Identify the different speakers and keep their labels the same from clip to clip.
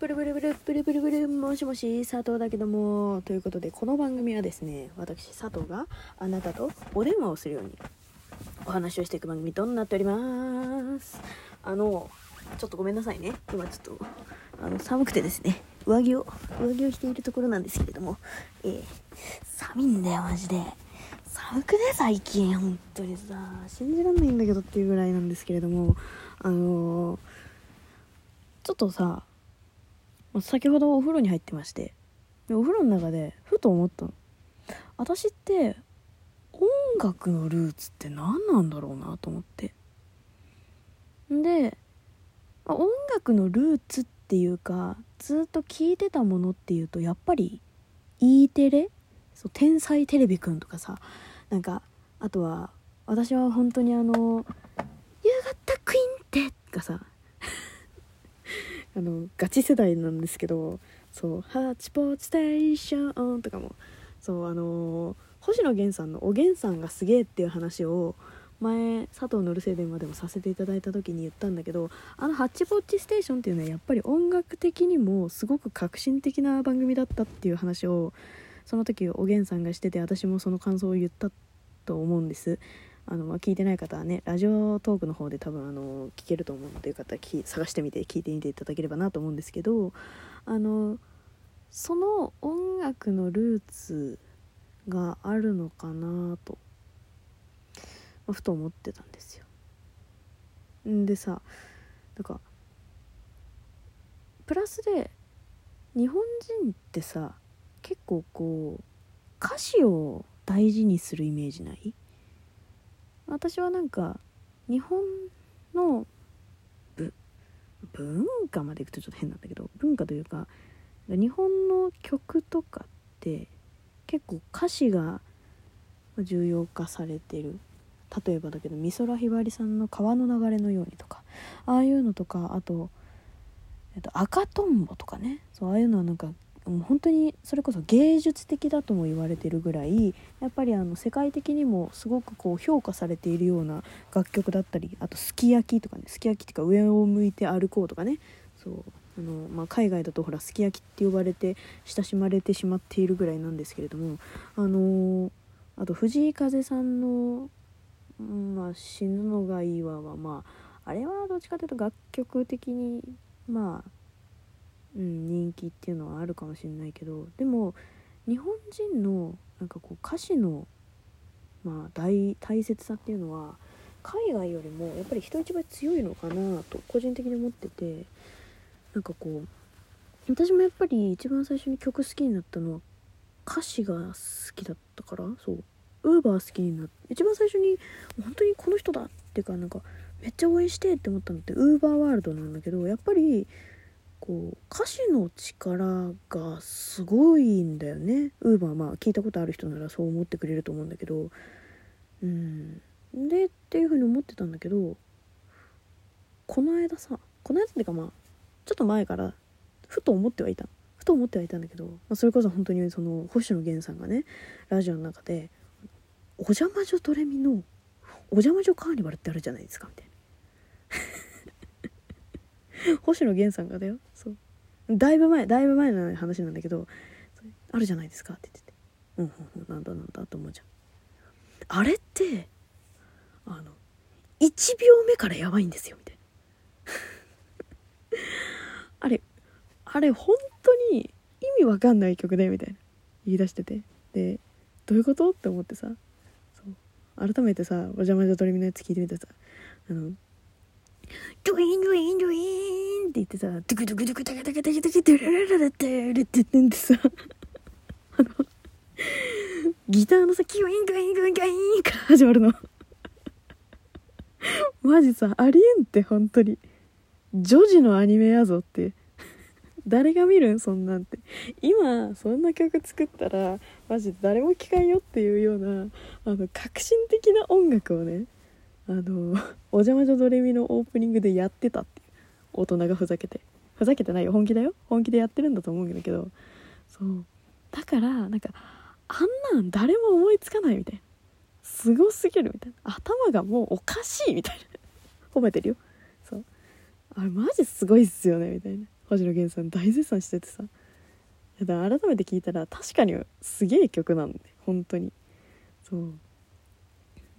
Speaker 1: ブルブルブルブルブルブルもしもし佐藤だけどもということでこの番組はですね私佐藤があなたとお電話をするようにお話をしていく番組となっております。あのちょっとごめんなさいね。今ちょっとあの寒くてですね上着を上着を着ているところなんですけれどもえー、寒いんだよマジで寒くね最近本当にさ信じらんないんだけどっていうぐらいなんですけれどもあのー、ちょっとさ先ほどお風呂に入ってましてでお風呂の中でふと思ったの。私って音楽のルーツって何なんだろうなと思って。で音楽のルーツっていうかずっと聴いてたものっていうとやっぱり E テレ？そう天才テレビくんとかさ。なんかあとは私は本当にあの「夕方クイーンテ」がさ。あのガチ世代なんですけどそう「ハチポチステーション」とかもそうあの星野源さんの「おげんさんがすげえ」っていう話を前佐藤のるせい電話でもさせていただいた時に言ったんだけどあの「ハッチポッチステーション」っていうのはやっぱり音楽的にもすごく革新的な番組だったっていう話をその時おげんさんがしてて私もその感想を言ったと思うんです。あの、ま、聞いてない方はねラジオトークの方で多分あの聞けると思うのでよかったら探してみて聞いてみていただければなと思うんですけどあのその音楽のルーツがあるのかなと、ふと思ってたんですよ。んでさなんかプラスで日本人ってさ結構こう歌詞を大事にするイメージない？私はなんか日本の文化までいくとちょっと変なんだけど文化というか日本の曲とかって結構歌詞が重要化されてる。例えばだけど美空ひばりさんの「川の流れのように」とかああいうのとかあと、えっと、赤とんぼとかね。そうああいうのはなんかもう本当にそれこそ芸術的だとも言われてるぐらいやっぱりあの世界的にもすごくこう評価されているような楽曲だったりあとすき焼きとかねすき焼きっていうか上を向いて歩こうとかね。そうあの、まあ、海外だとほらすき焼きって呼ばれて親しまれてしまっているぐらいなんですけれどもあのあと藤井風さんの「まあ、死ぬのがいいわ」はまああれはどっちかというと楽曲的にまあうん、人気っていうのはあるかもしれないけどでも日本人のなんかこう歌詞の、まあ、大大切さっていうのは海外よりもやっぱり人一倍強いのかなと個人的に思っててなんかこう私もやっぱり一番最初に曲好きになったのは歌詞が好きだったからそうウーバー好きになって一番最初に本当にこの人だっていうかなんかめっちゃ応援してって思ったのってウーバーワールドなんだけどやっぱりこう歌詞の力がすごいんだよね。ウーバーまあ聞いたことある人ならそう思ってくれると思うんだけど。うん。でっていう風に思ってたんだけどこの間さこの間っていうかまあちょっと前からふと思ってはいた。ふと思ってはいたんだけど、まあ、それこそ本当にその星野源さんがねラジオの中で「お邪魔女ドレミのお邪魔女カーニバルってあるじゃないですか」みたいな。星野源さんがだよ。そう。だいぶ前だいぶ前の話なんだけど「あるじゃないですか」って言ってて「うんうんうんなんだなんだ」と思うじゃん。あれってあの1秒目からやばいんですよみたいな。あれあれ本当に意味わかんない曲でみたいな。言い出してて。でどういうこと？って思ってさ。改めてさ「お邪魔女ドレミのやつ聞いてみてさ。あのドゥインドゥインドゥインって言ってさ、ドゥクドゥクドゥクダカダカダカダカドゥララララテレって言ってんでさ、あの、ギターのさ、キュインドゥインドゥインドゥインから始まるの。マジさ、ありえんって本当に。女児のアニメやぞって。誰が見るんそんなんて。今、そんな曲作ったら、マジ誰も聴かんよっていうような、あの、革新的な音楽をね、あの「おジャ魔女どれみ」のオープニングでやってたって大人がふざけてふざけてないよ。本気だよ。本気でやってるんだと思うんだけど。そう。だからなんかあんなん誰も思いつかないみたいな。すごすぎるみたいな。頭がもうおかしいみたいな。褒めてるよ。そう。あれマジすごいっすよね。みたいな。星野源さん大絶賛しててさ。だ改めて聞いたら確かにすげえ曲なんで。本当に。そう。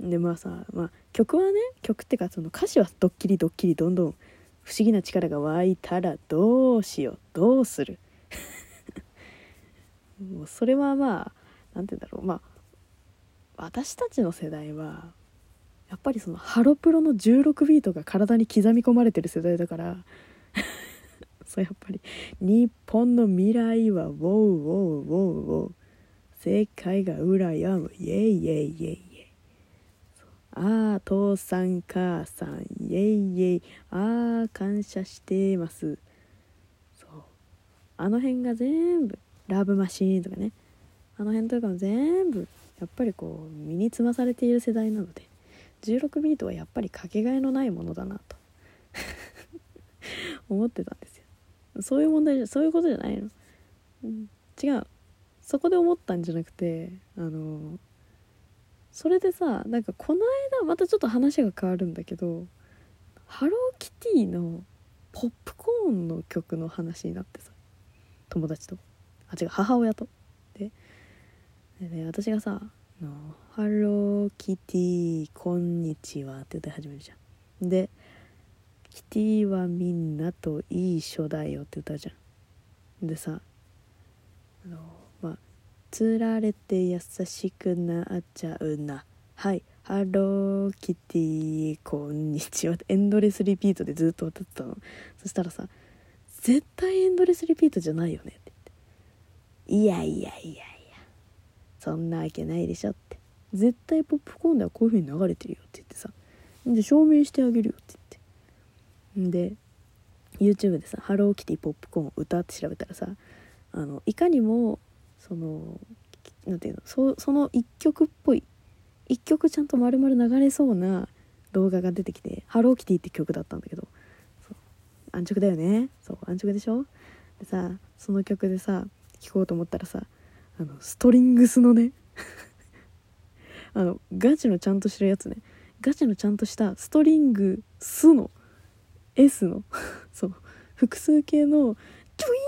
Speaker 1: でまあさ、まあ、曲はね曲ってかその歌詞はドッキリドッキリどんどん不思議な力が湧いたらどうしようどうする。もうそれはまあ何て言うんだろう。まあ私たちの世代はやっぱりそのハロプロの16ビートが体に刻み込まれてる世代だから そうやっぱり日本の未来はウォーウォーウォーウォー。世界が羨む。イェイイェイイェイイェイ。ああ父さん母さんイェイイェイ。ああ感謝してます。そう。あの辺が全部ラブマシーンとかね。あの辺とかも全部やっぱりこう身につまされている世代なので16ビートはやっぱりかけがえのないものだなと。思ってたんですよ。そういう問題じゃそういうことじゃないの、うん、違う。そこで思ったんじゃなくてあのそれでさなんかこの間またちょっと話が変わるんだけどハローキティのポップコーンの曲の話になってさ友達と。あ違う母親と。でで、ね、私がさ「ハローキティこんにちは」って歌い始めるじゃん。で「キティはみんなといい書だよ」って歌うじゃん。でさあのつられて優しくなっちゃうな。はい。ハローキティこんにちは。エンドレスリピートでずっと歌ってたの。そしたらさ絶対エンドレスリピートじゃないよね。って言っていやいやいやいや。そんなわけないでしょって。絶対ポップコーンではこういう風に流れてるよって言ってさ。で証明してあげるよって言って。で YouTube でさ「ハローキティポップコーン歌」って調べたらさあのいかにもその何ていうのその一曲っぽい一曲ちゃんと丸々流れそうな動画が出てきて「ハローキティ」って曲だったんだけど安直だよね。そう安直でしょ？でさその曲でさ聴こうと思ったらさあのストリングスのね あのガチのちゃんとしてるやつね。ガチのちゃんとしたストリングスの S の そう複数形のトゥイン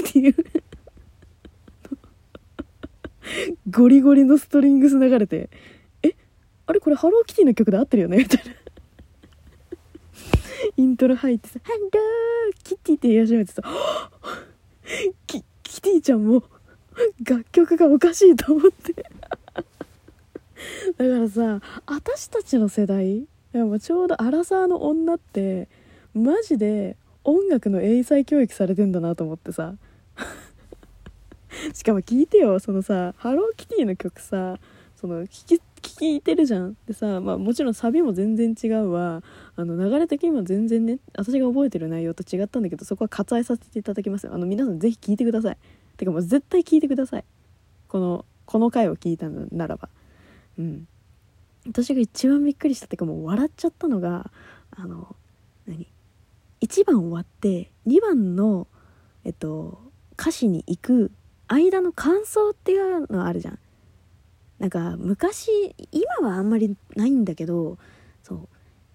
Speaker 1: っていう。ゴリゴリのストリングス流れてえあれこれハローキティの曲で合ってるよね？みたいな。イントロ入ってさ「ハローキティ」って言い始めてさ キキティちゃんも楽曲がおかしいと思って。だからさ私たちの世代やもちょうどアラサーの女ってマジで音楽の英才教育されてんだなと思ってさ。しかも聞いてよそのさハローキティの曲さその聞き聞いてるじゃん。でさ、まあ、もちろんサビも全然違うわ。あの流れ的にも全然ね私が覚えてる内容と違ったんだけどそこは割愛させていただきますあの皆さんぜひ聞いてください。てかもう絶対聞いてください。このこの回を聞いたならば。うん。私が一番びっくりしたってかもう笑っちゃったのがあの何？1番終わって2番のえっと歌詞に行く間の感想っていうのあるじゃんなんか昔今はあんまりないんだけどそう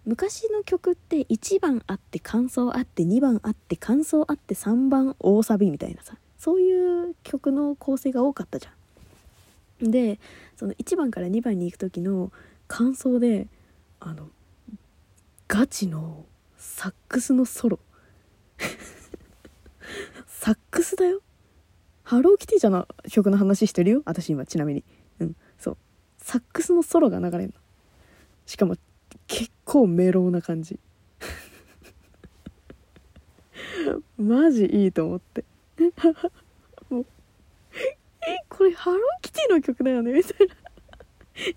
Speaker 1: 昔の曲って1番あって感想あって2番あって感想あって3番大サビみたいなさそういう曲の構成が多かったじゃん。でその1番から2番に行く時の感想であのガチのサックスのソロサックスだよハローキティちゃんの曲の話してるよ。私今ちなみに。うん。そう。サックスのソロが流れるの。しかも結構メロウな感じ。マジいいと思って。もうえこれハローキティの曲だよね？みたいな。い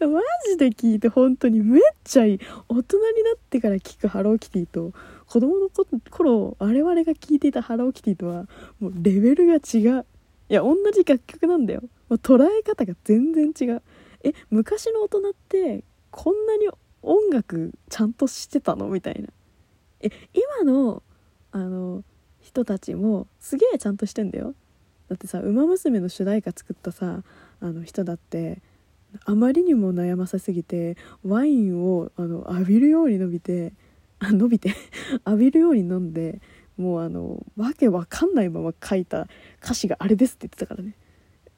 Speaker 1: やマジで聞いて本当に。めっちゃいい。大人になってから聞くハローキティと子供の頃我々が聴いていたハローキティとはもうレベルが違う。いや同じ楽曲なんだよ。もう捉え方が全然違う。え昔の大人ってこんなに音楽ちゃんとしてたのみたいな。え今のあの人たちもすげえちゃんとしてんだよ。だってさ「ウマ娘」の主題歌作ったさあの人だってあまりにも悩ませすぎてワインをあの浴びるように伸びてあ伸びて浴びるように飲んでもうあのわけわかんないまま書いた歌詞があれですって言ってたからね。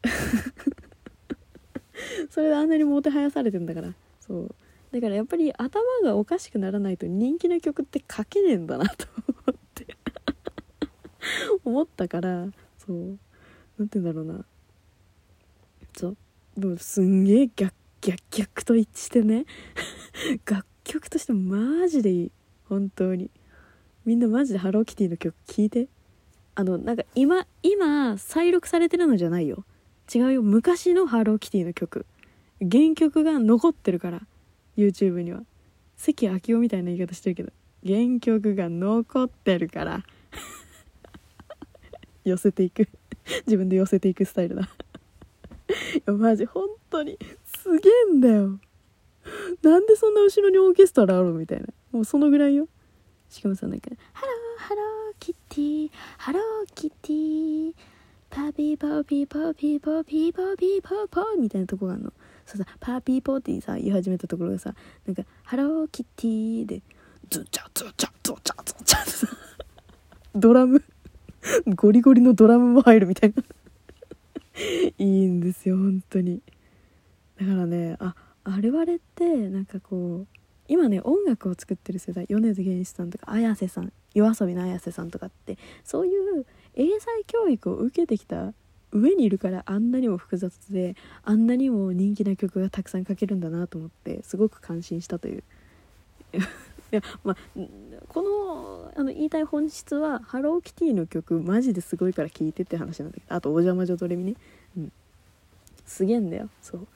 Speaker 1: それであんなにもてはやされてんだから。そう。だからやっぱり頭がおかしくならないと人気の曲って書けねえんだなと思って。思ったからそう。何て言うんだろうな。そう。でもすんげえ逆逆逆と一致してね。楽曲としてマジでいい。本当に。みんなマジでハローキティの曲聴いて。あのなんか今今再録されてるのじゃないよ。違うよ。昔のハローキティの曲。原曲が残ってるから。YouTube には。関暁夫みたいな言い方してるけど。原曲が残ってるから。寄せていく。自分で寄せていくスタイルだ。いやマジ本当にすげえんだよ。なんでそんな後ろにオーケストラあるみたいな。もうそのぐらいよ。しかもさなんか「ハローハローキティハローキティパピーポーピーポーピーポーピーポーピーポーポー」みたいなとこがあるの。そうさパーピーポーってさ言い始めたところがさなんか「ハローキティ」で「ズチャズチャズチャズチャ」ってさドラム。ゴリゴリのドラムも入るみたいな。いいんですよ本当に。だからねああれあれってなんかこう今ね音楽を作ってる世代米津玄師さんとか綾瀬さん夜遊びの綾瀬さんとかってそういう英才教育を受けてきた上にいるからあんなにも複雑であんなにも人気な曲がたくさん書けるんだなと思ってすごく感心したという。いやまあこのあの言いたい本質はハローキティの曲マジですごいから聴いてって話なんだけどあと「お邪魔女ドレミね」うん。すげえんだよそう。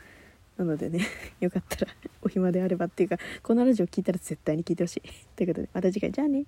Speaker 1: なのでね よかったらお暇であればっていうかこのラジオ聞いたら絶対に聞いてほしい。ということでまた次回。じゃあね。